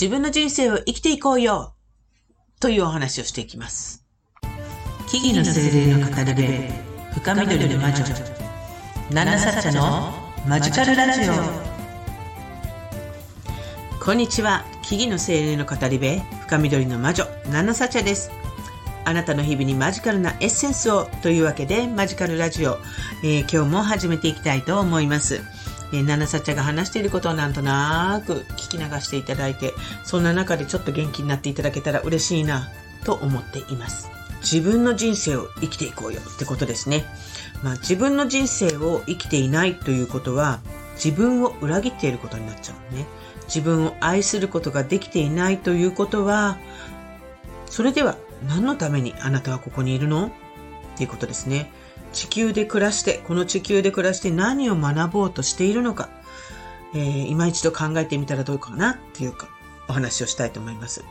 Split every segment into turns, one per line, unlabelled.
自分の人生を生きていこうよというお話をしていきます。木々の精霊の語り部、深緑の魔女、ナナサッチャのマジカルラジオ。こんにちは。木々の精霊の語り部、深緑の魔女、ナナサチャです。あなたの日々にマジカルなエッセンスをというわけで、マジカルラジオ、えー、今日も始めていきたいと思います。えー、ナナサチャが話していることをなんとなく聞き流していただいて、そんな中でちょっと元気になっていただけたら嬉しいなと思っています。自分の人生を生きていこうよってことですね。まあ自分の人生を生きていないということは、自分を裏切っていることになっちゃうね。自分を愛することができていないということは、それでは何のためにあなたはここにいるの？っていうことですね。地球で暮らして、この地球で暮らして何を学ぼうとしているのか、えー、今一度考えてみたらどうかなっていうか、お話をしたいと思います。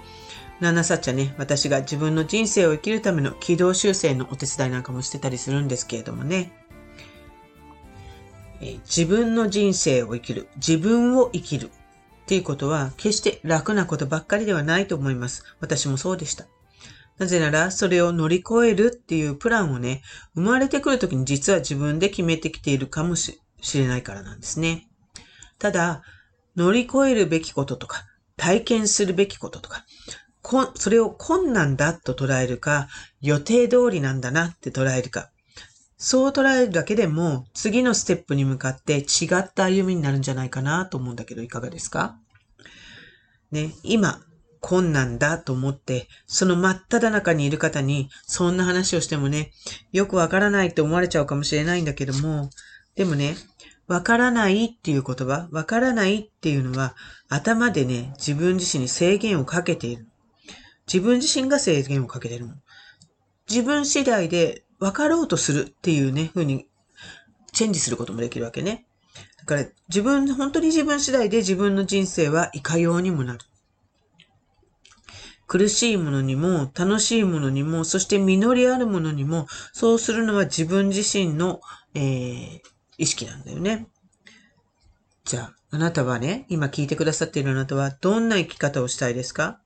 ナナサッチャね、私が自分の人生を生きるための軌道修正のお手伝いなんかもしてたりするんですけれどもね。えー、自分の人生を生きる、自分を生きるっていうことは決して楽なことばっかりではないと思います。私もそうでした。なぜなら、それを乗り越えるっていうプランをね、生まれてくるときに実は自分で決めてきているかもしれないからなんですね。ただ、乗り越えるべきこととか、体験するべきこととか、それを困難だと捉えるか、予定通りなんだなって捉えるか、そう捉えるだけでも、次のステップに向かって違った歩みになるんじゃないかなと思うんだけど、いかがですか？ね、今、困難だと思って、その真っ只中にいる方に、そんな話をしてもね、よくわからないって思われちゃうかもしれないんだけども、でもね、わからないっていう言葉、わからないっていうのは、頭でね、自分自身に制限をかけている。自分自身が制限をかけているの。自分次第で分かろうとするっていうね、風にチェンジすることもできるわけね。だから自分、本当に自分次第で自分の人生はいかようにもなる。苦しいものにも、楽しいものにも、そして実りあるものにも、そうするのは自分自身の、えー、意識なんだよね。じゃあ、あなたはね、今聞いてくださっているあなたはどんな生き方をしたいですか？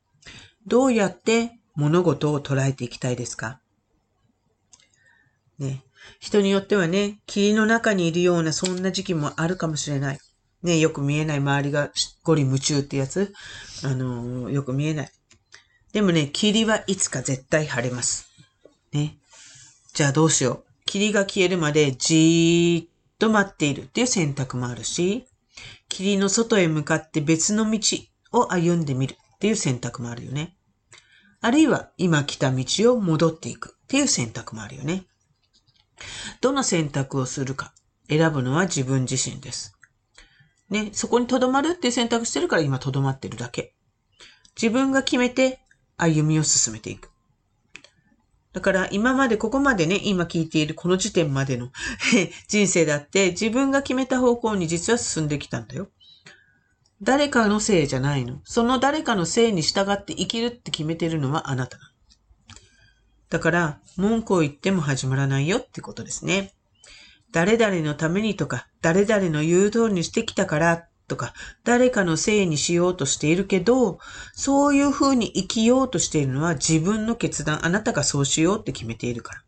どうやって物事を捉えていきたいですか？ね。人によってはね、霧の中にいるようなそんな時期もあるかもしれない。ね、よく見えない周りがゴリ夢中ってやつ。あのー、よく見えない。でもね、霧はいつか絶対晴れます。ね。じゃあどうしよう。霧が消えるまでじーっと待っているっていう選択もあるし、霧の外へ向かって別の道を歩んでみるっていう選択もあるよね。あるいは今来た道を戻っていくっていう選択もあるよね。どの選択をするか選ぶのは自分自身です。ね、そこに留まるっていう選択してるから今留まってるだけ。自分が決めて歩みを進めていく。だから今までここまでね、今聞いているこの時点までの人生だって自分が決めた方向に実は進んできたんだよ。誰かのせいじゃないの。その誰かのせいに従って生きるって決めてるのはあなたなの。だから、文句を言っても始まらないよってことですね。誰々のためにとか、誰々の言う通りにしてきたからとか、誰かのせいにしようとしているけど、そういう風に生きようとしているのは自分の決断、あなたがそうしようって決めているから。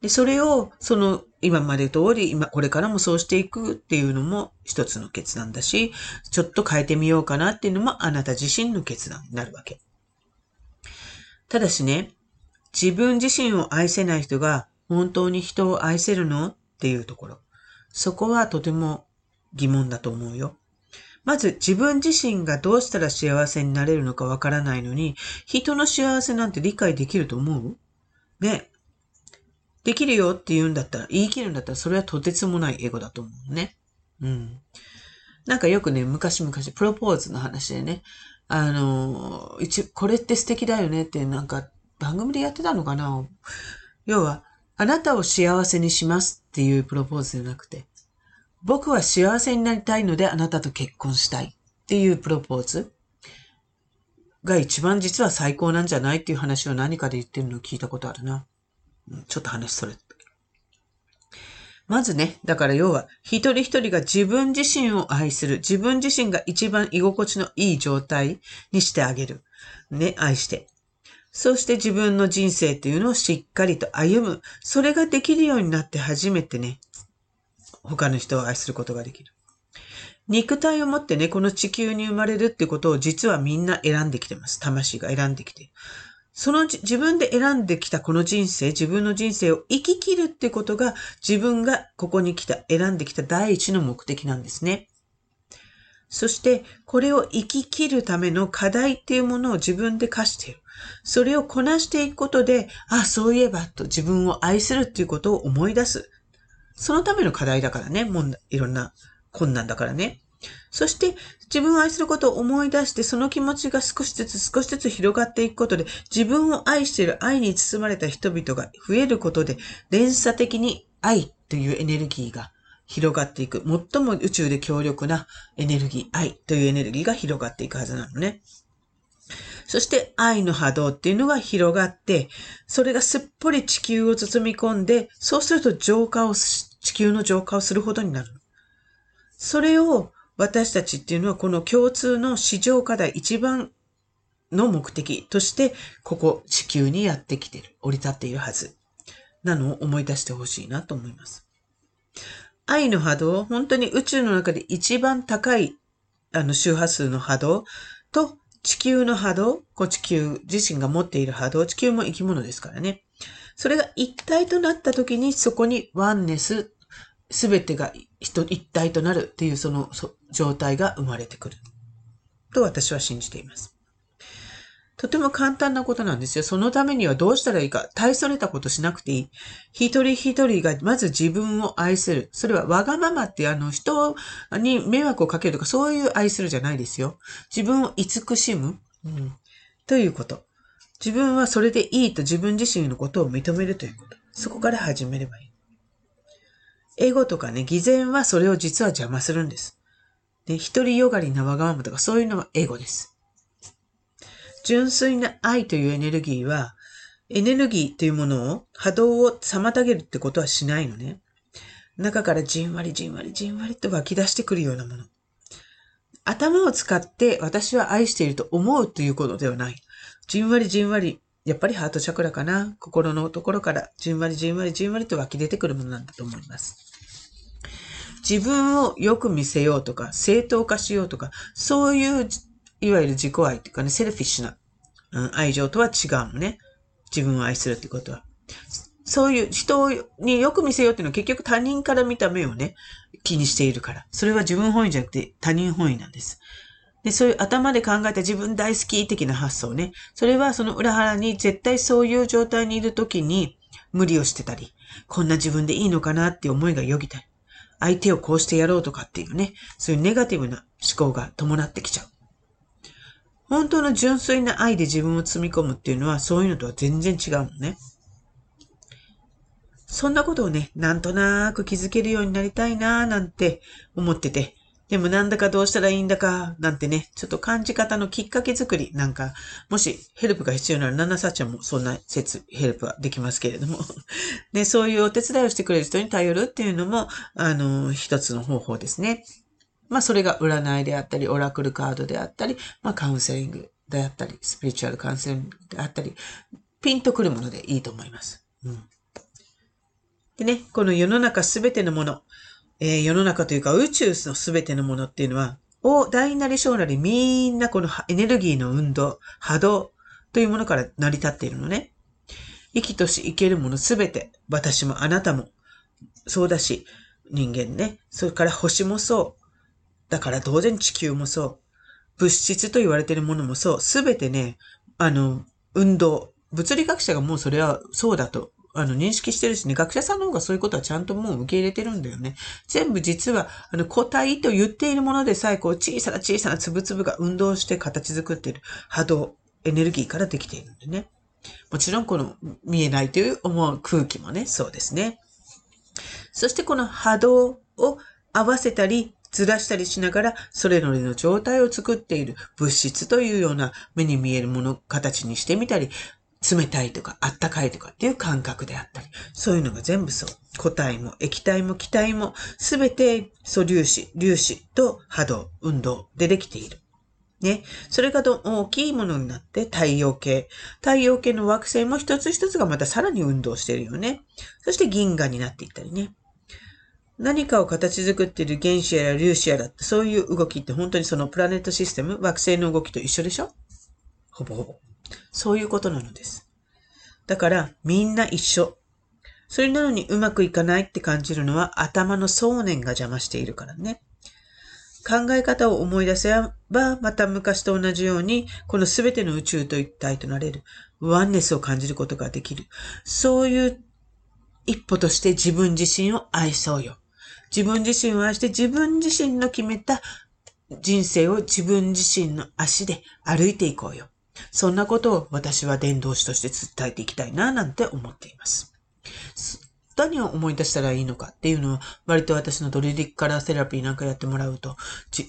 で、それを、その、今まで通り、今、これからもそうしていくっていうのも一つの決断だし、ちょっと変えてみようかなっていうのもあなた自身の決断になるわけ。ただしね、自分自身を愛せない人が本当に人を愛せるの？っていうところ。そこはとても疑問だと思うよ。まず自分自身がどうしたら幸せになれるのかわからないのに、人の幸せなんて理解できると思う？ね。できるよって言うんだったら、言い切るんだったら、それはとてつもないエゴだと思うね。うん。なんかよくね、昔々、プロポーズの話でね、あの、一、これって素敵だよねってなんか番組でやってたのかな？要は、あなたを幸せにしますっていうプロポーズじゃなくて、僕は幸せになりたいのであなたと結婚したいっていうプロポーズが一番実は最高なんじゃないっていう話を何かで言ってるのを聞いたことあるな。ちょっと話それまずね、だから要は、一人一人が自分自身を愛する。自分自身が一番居心地のいい状態にしてあげる。ね、愛して。そして自分の人生っていうのをしっかりと歩む。それができるようになって初めてね、他の人を愛することができる。肉体を持ってね、この地球に生まれるってことを実はみんな選んできてます。魂が選んできて。その自分で選んできたこの人生、自分の人生を生き切るってことが自分がここに来た、選んできた第一の目的なんですね。そして、これを生き切るための課題っていうものを自分で課している。それをこなしていくことで、あ、そういえばと自分を愛するっていうことを思い出す。そのための課題だからね、もういろんな困難だからね。そして、自分を愛することを思い出して、その気持ちが少しずつ少しずつ広がっていくことで、自分を愛している愛に包まれた人々が増えることで、連鎖的に愛というエネルギーが広がっていく。最も宇宙で強力なエネルギー、愛というエネルギーが広がっていくはずなのね。そして愛の波動っていうのが広がって、それがすっぽり地球を包み込んで、そうすると浄化を、地球の浄化をするほどになる。それを私たちっていうのはこの共通の市場課題一番の目的として、ここ地球にやってきてる、降り立っているはず。なのを思い出してほしいなと思います。愛の波動、本当に宇宙の中で一番高いあの周波数の波動と地球の波動、こう地球自身が持っている波動、地球も生き物ですからね。それが一体となった時にそこにワンネス、すべてが一体となるっていうその状態が生まれてくる。と私は信じています。とても簡単なことなんですよ。そのためにはどうしたらいいか。大それたことしなくていい。一人一人がまず自分を愛する。それはわがままってあの人に迷惑をかけるとかそういう愛するじゃないですよ。自分を慈しむ。うん、ということ。自分はそれでいいと自分自身のことを認めるということ。そこから始めればいい。エゴとかね、偽善はそれを実は邪魔するんです。で、一人よがりなわがままとかそういうのはエゴです。純粋な愛というエネルギーは、エネルギーというものを、波動を妨げるってことはしないのね。中からじんわりじんわりじんわりと湧き出してくるようなもの。頭を使って私は愛していると思うということではない。じんわりじんわり、やっぱりハートチャクラかな。心のところからじんわりじんわりじんわりと湧き出てくるものなんだと思います。自分をよく見せようとか、正当化しようとか、そういういわゆる自己愛っていうかね、セルフィッシュな、うん、愛情とは違うのね。自分を愛するってことは。そういう人によく見せようっていうのは結局他人から見た目をね、気にしているから。それは自分本位じゃなくて他人本位なんです。で、そういう頭で考えた自分大好き的な発想ね。それはその裏腹に絶対そういう状態にいるときに無理をしてたり、こんな自分でいいのかなって思いがよぎたり、相手をこうしてやろうとかっていうね、そういうネガティブな思考が伴ってきちゃう。本当の純粋な愛で自分を積み込むっていうのはそういうのとは全然違うのね。そんなことをね、なんとなく気づけるようになりたいなーなんて思ってて、でもなんだかどうしたらいいんだか、なんてね、ちょっと感じ方のきっかけ作りなんか、もしヘルプが必要なら、ナナサちゃんもそんな説、ヘルプはできますけれども。で、そういうお手伝いをしてくれる人に頼るっていうのも、あの、一つの方法ですね。まあそれが占いであったり、オラクルカードであったり、まあカウンセリングであったり、スピリチュアルカウンセリングであったり、ピンとくるものでいいと思います。うん。でね、この世の中すべてのもの、えー、世の中というか宇宙のすべてのものっていうのは、大、大なり小なりみんなこのエネルギーの運動、波動というものから成り立っているのね。生きとし生けるものすべて、私もあなたも、そうだし、人間ね、それから星もそう、だから当然地球もそう。物質と言われているものもそう。すべてね、あの、運動。物理学者がもうそれはそうだと、あの、認識してるしね、学者さんの方がそういうことはちゃんともう受け入れてるんだよね。全部実は、あの、個体と言っているものでさえ、こう、小さな小さな粒々が運動して形作っている波動、エネルギーからできているんでね。もちろんこの見えないという思う空気もね、そうですね。そしてこの波動を合わせたり、ずらしたりしながら、それぞれの状態を作っている物質というような目に見えるもの、形にしてみたり、冷たいとかあったかいとかっていう感覚であったり、そういうのが全部そう。固体も液体も気体もすべて素粒子、粒子と波動、運動でできている。ね。それが大きいものになって太陽系。太陽系の惑星も一つ一つがまたさらに運動してるよね。そして銀河になっていったりね。何かを形作っている原子や粒子やらってそういう動きって本当にそのプラネットシステム、惑星の動きと一緒でしょ？ほぼほぼ。そういうことなのです。だからみんな一緒。それなのにうまくいかないって感じるのは頭の想念が邪魔しているからね。考え方を思い出せば、また昔と同じように、この全ての宇宙と一体となれる、ワンネスを感じることができる。そういう一歩として自分自身を愛そうよ。自分自身を愛して自分自身の決めた人生を自分自身の足で歩いていこうよ。そんなことを私は伝道師として伝えていきたいな、なんて思っています。何を思い出したらいいのかっていうのは、割と私のドリリックカラーセラピーなんかやってもらうと、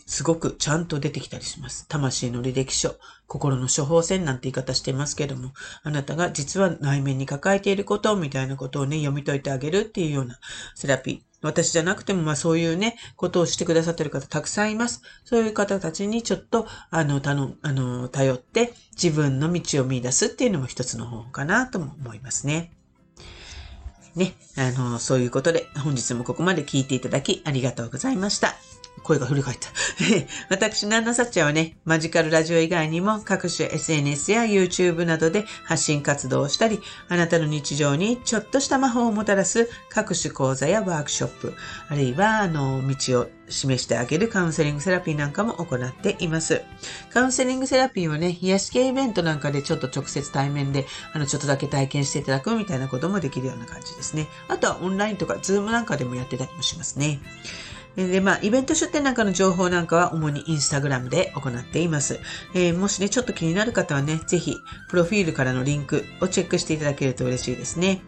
すごくちゃんと出てきたりします。魂の履歴書、心の処方箋なんて言い方してますけども、あなたが実は内面に抱えていることみたいなことをね、読み解いてあげるっていうようなセラピー。私じゃなくても、まあそういうね、ことをしてくださってる方たくさんいます。そういう方たちにちょっと、あの、頼、あの、頼って自分の道を見出すっていうのも一つの方法かなとも思いますね。ね、あの、そういうことで、本日もここまで聞いていただきありがとうございました。声が古かった。私、ナンナサッチャーはね、マジカルラジオ以外にも各種 SNS や YouTube などで発信活動をしたり、あなたの日常にちょっとした魔法をもたらす各種講座やワークショップ、あるいは、あの、道を示してあげるカウンセリングセラピーなんかも行っています。カウンセリングセラピーはね、癒し系イベントなんかでちょっと直接対面で、あの、ちょっとだけ体験していただくみたいなこともできるような感じですね。あとはオンラインとか、ズームなんかでもやってたりもしますね。で、まあ、イベント出店なんかの情報なんかは主にインスタグラムで行っています。えー、もしね、ちょっと気になる方はね、ぜひ、プロフィールからのリンクをチェックしていただけると嬉しいですね。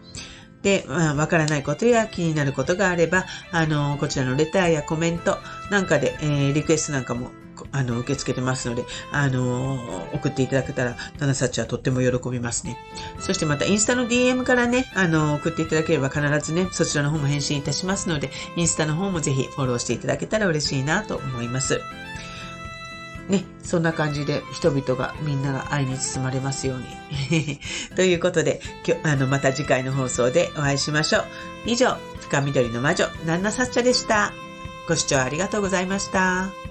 で、まあ、わからないことや気になることがあれば、あの、こちらのレターやコメントなんかで、えー、リクエストなんかもあの、受け付けてますので、あの送っていただけたら、ナナサッチはとっても喜びますね。そしてまた、インスタの DM からね、あの送っていただければ必ずね、そちらの方も返信いたしますので、インスタの方もぜひフォローしていただけたら嬉しいなと思います。ね、そんな感じで人々がみんなが愛に包まれますように。ということで、今日、あの、また次回の放送でお会いしましょう。以上、深緑の魔女、ナンナサッチャでした。ご視聴ありがとうございました。